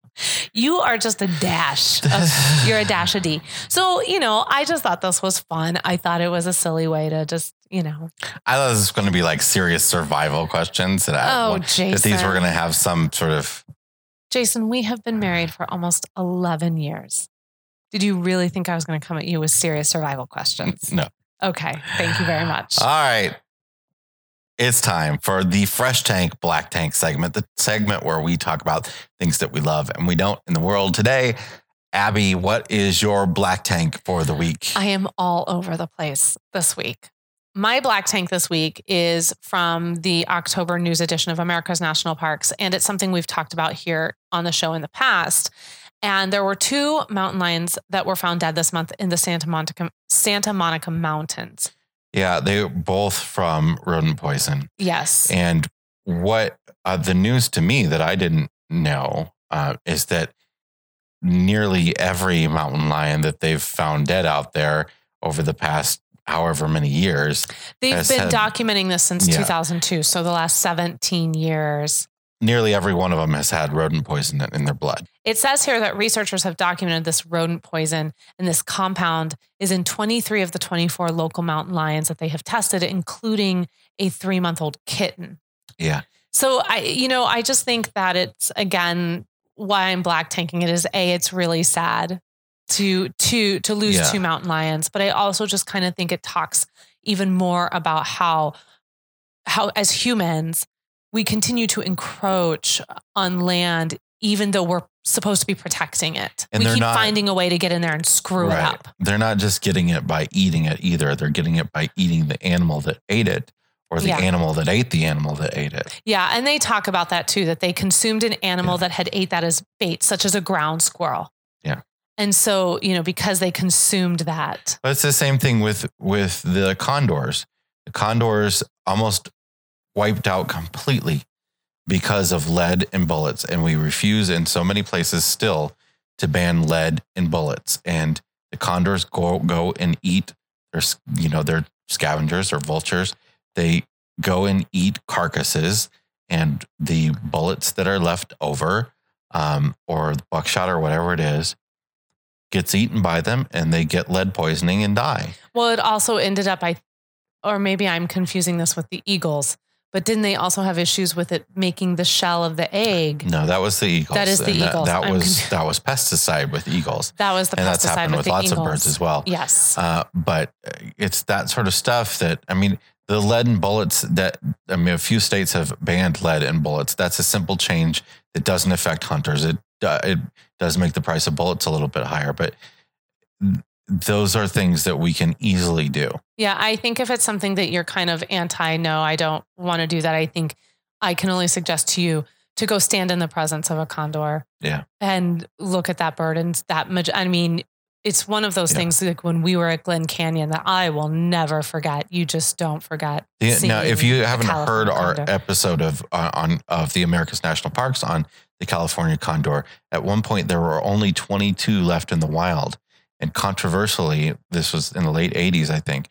you are just a dash. Of, you're a dash of D. So, you know, I just thought this was fun. I thought it was a silly way to just, you know, I thought this was going to be like serious survival questions. That I, oh, that Jason. these were going to have some sort of. Jason, we have been married for almost 11 years. Did you really think I was going to come at you with serious survival questions? No. Okay. Thank you very much. All right. It's time for the Fresh Tank Black Tank segment, the segment where we talk about things that we love and we don't in the world today. Abby, what is your black tank for the week? I am all over the place this week. My black tank this week is from the October news edition of America's National Parks, and it's something we've talked about here on the show in the past. And there were two mountain lions that were found dead this month in the Santa Monica Santa Monica Mountains. Yeah, they were both from rodent poison. Yes. And what uh, the news to me that I didn't know uh, is that nearly every mountain lion that they've found dead out there over the past however many years, They've been had- documenting this since Yeah. 2002. So the last 17 years. Nearly every one of them has had rodent poison in their blood. It says here that researchers have documented this rodent poison and this compound is in 23 of the 24 local mountain lions that they have tested, including a three month old kitten. Yeah. So I, you know, I just think that it's again why I'm black tanking it is a it's really sad to to to lose Yeah. two mountain lions, but I also just kind of think it talks even more about how how as humans we continue to encroach on land even though we're supposed to be protecting it. And we keep not- finding a way to get in there and screw it up. They're not just getting it by eating it either. They're getting it by eating the animal that ate it or the Yeah. animal that ate the animal that ate it. Yeah, and they talk about that too that they consumed an animal Yeah. that had ate that as bait such as a ground squirrel. Yeah. And so, you know, because they consumed that. But it's the same thing with with the condors. The condors almost wiped out completely because of lead and bullets. And we refuse in so many places still to ban lead and bullets. And the condors go go and eat their you know they're scavengers or vultures. They go and eat carcasses and the bullets that are left over um, or buckshot or whatever it is gets eaten by them and they get lead poisoning and die. Well, it also ended up, I, or maybe I'm confusing this with the eagles, but didn't they also have issues with it making the shell of the egg? No, that was the eagles. That is the And eagles. That, I'm was confused. that was pesticide with eagles, That was the and that's pesticide happened with, with lots eagles. of birds as well. Yes. Uh, but it's that sort of stuff that I mean, the lead and bullets that I mean, a few states have banned lead and bullets. That's a simple change that doesn't affect hunters. It uh, it does make the price of bullets a little bit higher, but those are things that we can easily do. Yeah, I think if it's something that you're kind of anti, no, I don't want to do that. I think I can only suggest to you to go stand in the presence of a condor. Yeah. And look at that bird and that much. I mean, it's one of those Yeah. things like when we were at Glen Canyon that I will never forget. You just don't forget. The- now, if you haven't heard our condor. episode of uh, on of the America's National Parks on the California condor, at one point there were only 22 left in the wild, and controversially, this was in the late 80s, I think.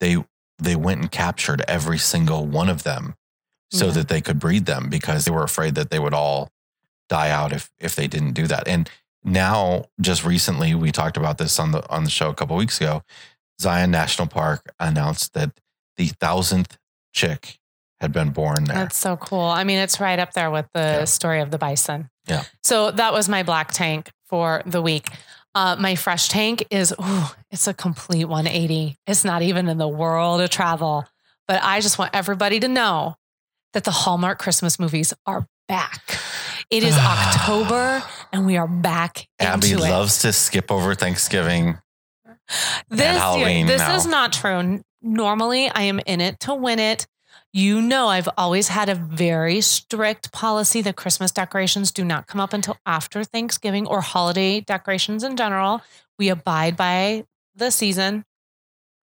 They they went and captured every single one of them so Yeah. that they could breed them because they were afraid that they would all die out if if they didn't do that. And now, just recently, we talked about this on the on the show a couple weeks ago. Zion National Park announced that the thousandth chick had been born there. That's so cool. I mean, it's right up there with the Yeah. story of the bison. Yeah. So that was my black tank for the week. Uh, my fresh tank is, ooh, it's a complete 180. It's not even in the world of travel. But I just want everybody to know that the Hallmark Christmas movies are back. It is October and we are back Abby loves to skip over Thanksgiving. This year, Halloween this now. is not true. Normally, I am in it to win it. You know, I've always had a very strict policy that Christmas decorations do not come up until after Thanksgiving or holiday decorations in general. We abide by the season.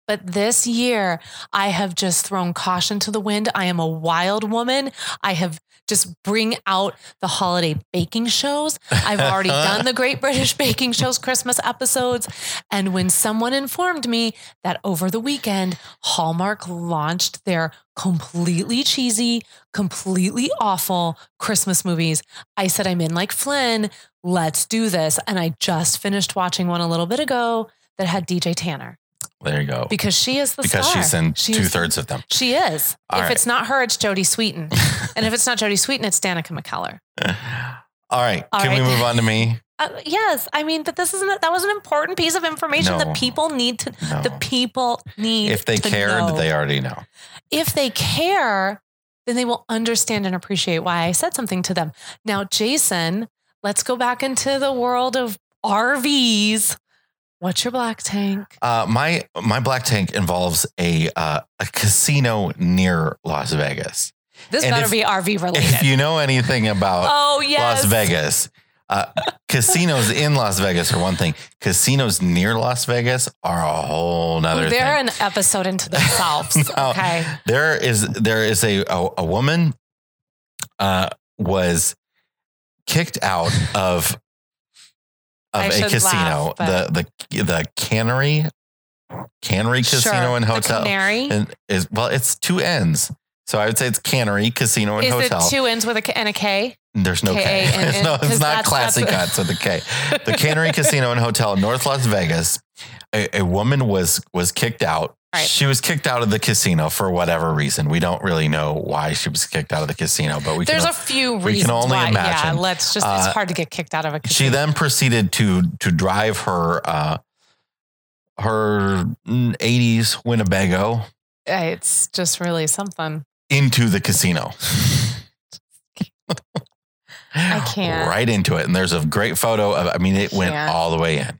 But this year, I have just thrown caution to the wind. I am a wild woman. I have just bring out the holiday baking shows. I've already done the Great British Baking Show's Christmas episodes. And when someone informed me that over the weekend, Hallmark launched their completely cheesy, completely awful Christmas movies, I said, I'm in like Flynn. Let's do this. And I just finished watching one a little bit ago that had DJ Tanner There you go. because she is the Because star. she's in She's- two thirds of them. She is. All if right. it's not her, it's Jodie Sweetin. and if it's not Jodie Sweetin, it's Danica McKellar. All right. All Can we move on to me? Uh, yes, I mean, but this isn't. That was an important piece of information No. that people need to. No. The people need. if they cared, know. they already know. If they care, then they will understand and appreciate why I said something to them. Now, Jason, let's go back into the world of RVs. What's your black tank? Uh, my my black tank involves a uh, a casino near Las Vegas. This And better if- be RV related. If you know anything about oh yes, Las Vegas. Uh, casinos in Las Vegas are one thing. Casinos near Las Vegas are a whole nother They're thing. an episode into themselves. No. Okay. There is there is a a, a woman uh, was kicked out of of I a casino, laugh, the the the Cannery Cannery Casino Sure. and The Hotel. Canary. and is well, it's two N's. So I would say it's Cannery Casino and Is Hotel. it two ends with a K and a K? There's no K. No, it's not classy cuts with the K. The Cannery Casino and Hotel in North Las Vegas. A, a woman was was kicked out. Right. She was kicked out of the casino for whatever reason. We don't really know why she was kicked out of the casino, but we There's can. a few we can reasons only why. imagine. Yeah, let's just. Uh, it's hard to get kicked out of a. Casino. She then proceeded to to drive her uh, her 80s Winnebago Uh, It's just really something. Into the casino. I can't. Right into it. And there's a great photo of, I mean, it went all the way in.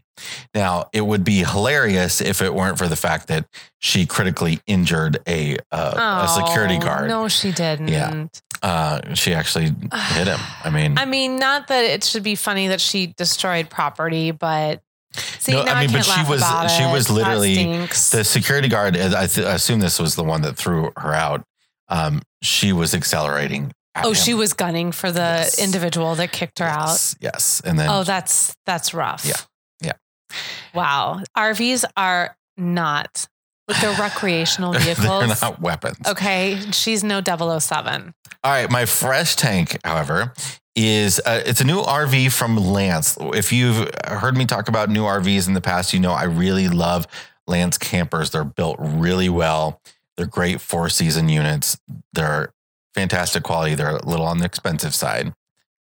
Now, it would be hilarious if it weren't for the fact that she critically injured a uh, a security Oh, guard. No, she didn't. Yeah. Uh, she actually hit him. I mean, I mean, not that it should be funny that she destroyed property, but see, No, I I, mean, but can't she was- she was literally the security guard, I, th- I assume this was the one that threw her out, um, she was accelerating. Oh, him. she was gunning for the Yes. individual that kicked her out. Yes, yes. And then Oh, that's that's rough. Yeah. Yeah. Wow. RVs are not like they're recreational vehicles. they're not weapons. Okay, she's no 007. All right, my fresh tank, however, is uh, it's a new RV from Lance. If you've heard me talk about new RVs in the past, you know I really love Lance campers. They're built really well. They're great four season units. They're fantastic quality. They're a little on the expensive side.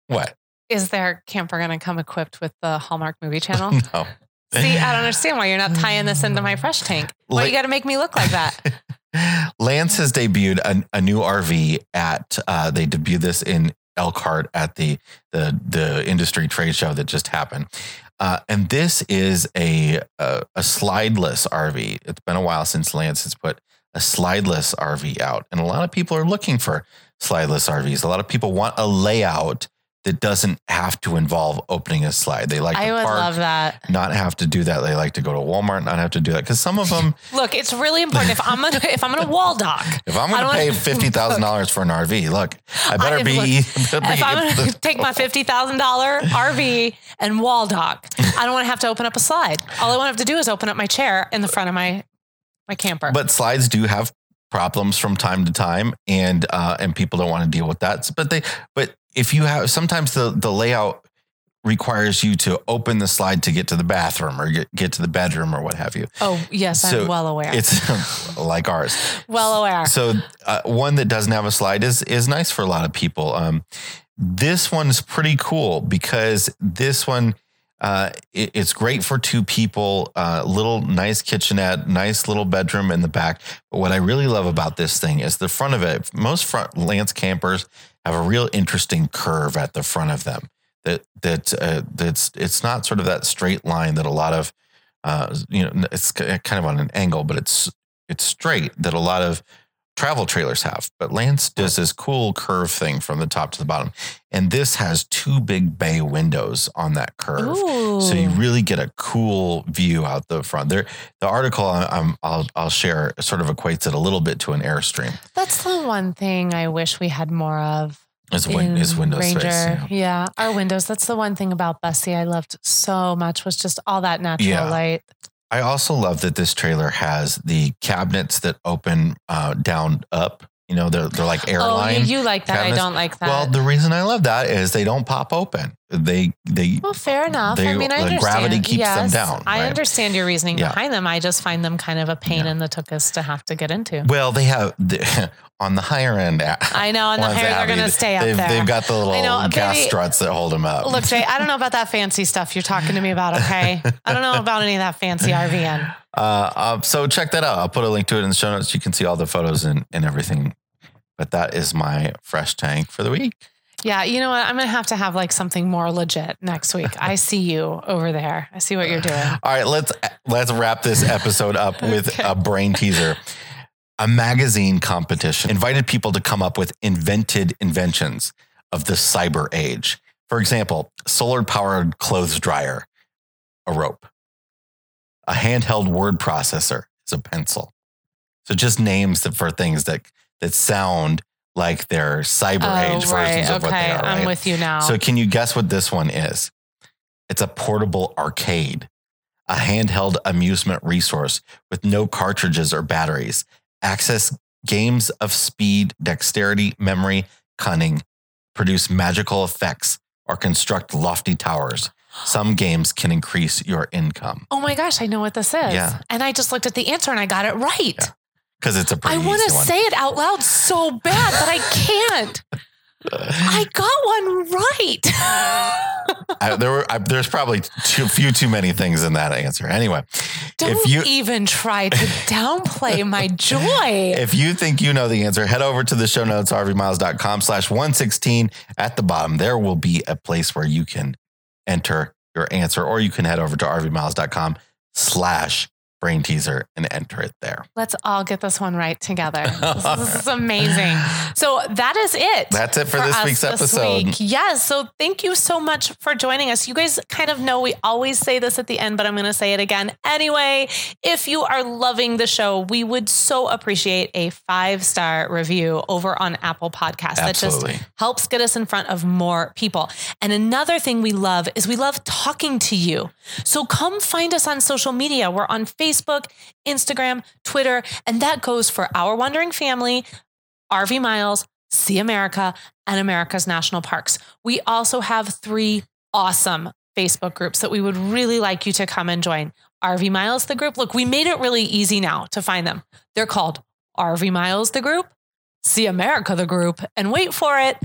What? Is their camper going to come equipped with the Hallmark movie channel? No. See, I don't understand why you're not tying this into my fresh tank. Why you got to make me look like that? Lance has debuted a, a new RV at uh, they debuted this in Elkhart at the the the industry trade show that just happened. Uh, and this is a, a a slideless RV. It's been a while since Lance has put a slideless RV out, and a lot of people are looking for slideless RVs. A lot of people want a layout that doesn't have to involve opening a slide. They like I to would park, love that. not have to do that. They like to go to Walmart, not have to do that because some of them. Look, it's really important. If I'm gonna if I'm gonna wall dock, If I'm going to pay wanna- fifty thousand dollars for an RV, look, I better I- be. better if I'm gonna take my fifty thousand dollar RV and wall dock, I don't want to have to open up a slide. All I want to have to do is open up my chair in the front of my my camper. but slides do have problems from time to time, and uh, and people don't want to deal with that. But they, but if you have, sometimes the the layout requires you to open the slide to get to the bathroom or get, get to the bedroom or what have you. oh yes, So I'm well aware. It's like ours. well aware. So uh, one that doesn't have a slide is is nice for a lot of people. Um, this one's pretty cool because this one uh, it- it's great for two people. Uh, little nice kitchenette, nice little bedroom in the back. But what I really love about this thing is the front of it. Most front Lance campers have a real interesting curve at the front of them. That that uh, that's it's not sort of that straight line that a lot of uh, you know it's kind of on an angle, but it's it's straight that a lot of travel trailers have. But Lance does this cool curve thing from the top to the bottom, and this has two big bay windows on that curve. Ooh. So you really get a cool view out the front. There, the article I- I'm, I'll I'll share sort of equates it a little bit to an airstream. That's the one thing I wish we had more of. Is win, is window Ranger. space. yeah. Yeah, our windows. That's the one thing about Bessie I loved so much was just all that natural Yeah. light. I also love that this trailer has the cabinets that open uh, down up. You know, they're they're like Oh, airline. you, you like that? cabinets. I don't like that. well, the reason I love that is they don't pop open. They they Well, fair enough. They- I mean, I understand. gravity keeps them Yes, down, I understand your reasoning Yeah. behind them. I just find them kind of a pain Yeah. in the tuchus to have to get into. well they have the, on the higher end. I know, on the higher they're going to stay up they've, there. They've got the little I know, gas baby- struts that hold them up. Look, Jay, I don't know about that fancy stuff you're talking to me about. Okay, I don't know about any of that fancy RVN. Uh, uh, so check that out. I'll put a link to it in the show notes. You can see all the photos and, and everything. But that is my fresh tank for the week. Yeah, you know what? I'm going to have to have like something more legit next week. I see you over there. I see what you're doing. All right, let's let's wrap this episode up with Okay. a brain teaser. A magazine competition invited people to come up with invented inventions of the cyber age. For example, solar powered clothes dryer, a rope. A handheld word processor is a pencil. So just names that for things that that sound like they're cyber oh, age versions of what they are. Oh, I'm right? with you now. So, can you guess what this one is? It's a portable arcade, a handheld amusement resource with no cartridges or batteries. Access games of speed, dexterity, memory, cunning, produce magical effects, or construct lofty towers. Some games can increase your income oh my gosh, I know what this is. Yeah. And I just looked at the answer and I got it right. Yeah. Because it's a pretty I want to say it out loud so bad, but I can't. I got one right. I, there were I, there's probably too few too many things in that answer. Anyway, Don't if you even try to downplay my joy. If you think you know the answer, head over to the show notes, rvmiles.com slash 116. At the bottom, there will be a place where you can enter your answer, or you can head over to rvmiles.com slash brain teaser and enter it there. Let's all get this one right together. This, this is amazing. So that is it. That's it for, this us week's this episode. week. Yes. So thank you so much for joining us. You guys kind of know we always say this at the end, but I'm going to say it again anyway. If you are loving the show, we would so appreciate a five star review over on Apple Podcasts. That just helps get us in front of more people. And another thing we love is we love talking to you. So come find us on social media. We're on Facebook, Instagram, Twitter, and that goes for Our Wandering Family, RV Miles, See America, and America's National Parks. We also have three awesome Facebook groups that we would really like you to come and join. RV Miles, the group. Look, we made it really easy now to find them. They're called RV Miles, the group, See America, the group, and wait for it,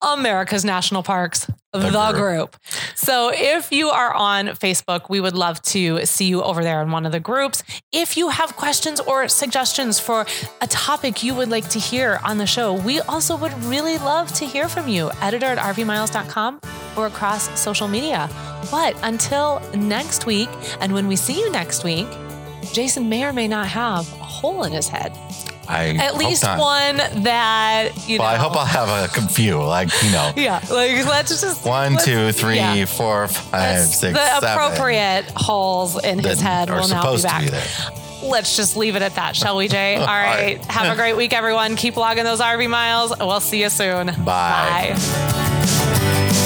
America's National Parks, the, group. group. So if you are on Facebook, we would love to see you over there in one of the groups. If you have questions or suggestions for a topic you would like to hear on the show, we also would really love to hear from you. Editor at rvmiles.com or across social media. But until next week, and when we see you next week, Jason may or may not have a hole in his head. I At least not. one that, you Well, know. I hope I'll have a few, like you know, Yeah, like let's just one, let's- two, three, yeah. four, five, Let's- six, the seven appropriate holes in his head will now be back. be there. Let's just leave it at that, shall we, Jay? All right. right. Have a great week, everyone. Keep logging those RV miles. We'll see you soon. Bye. Bye.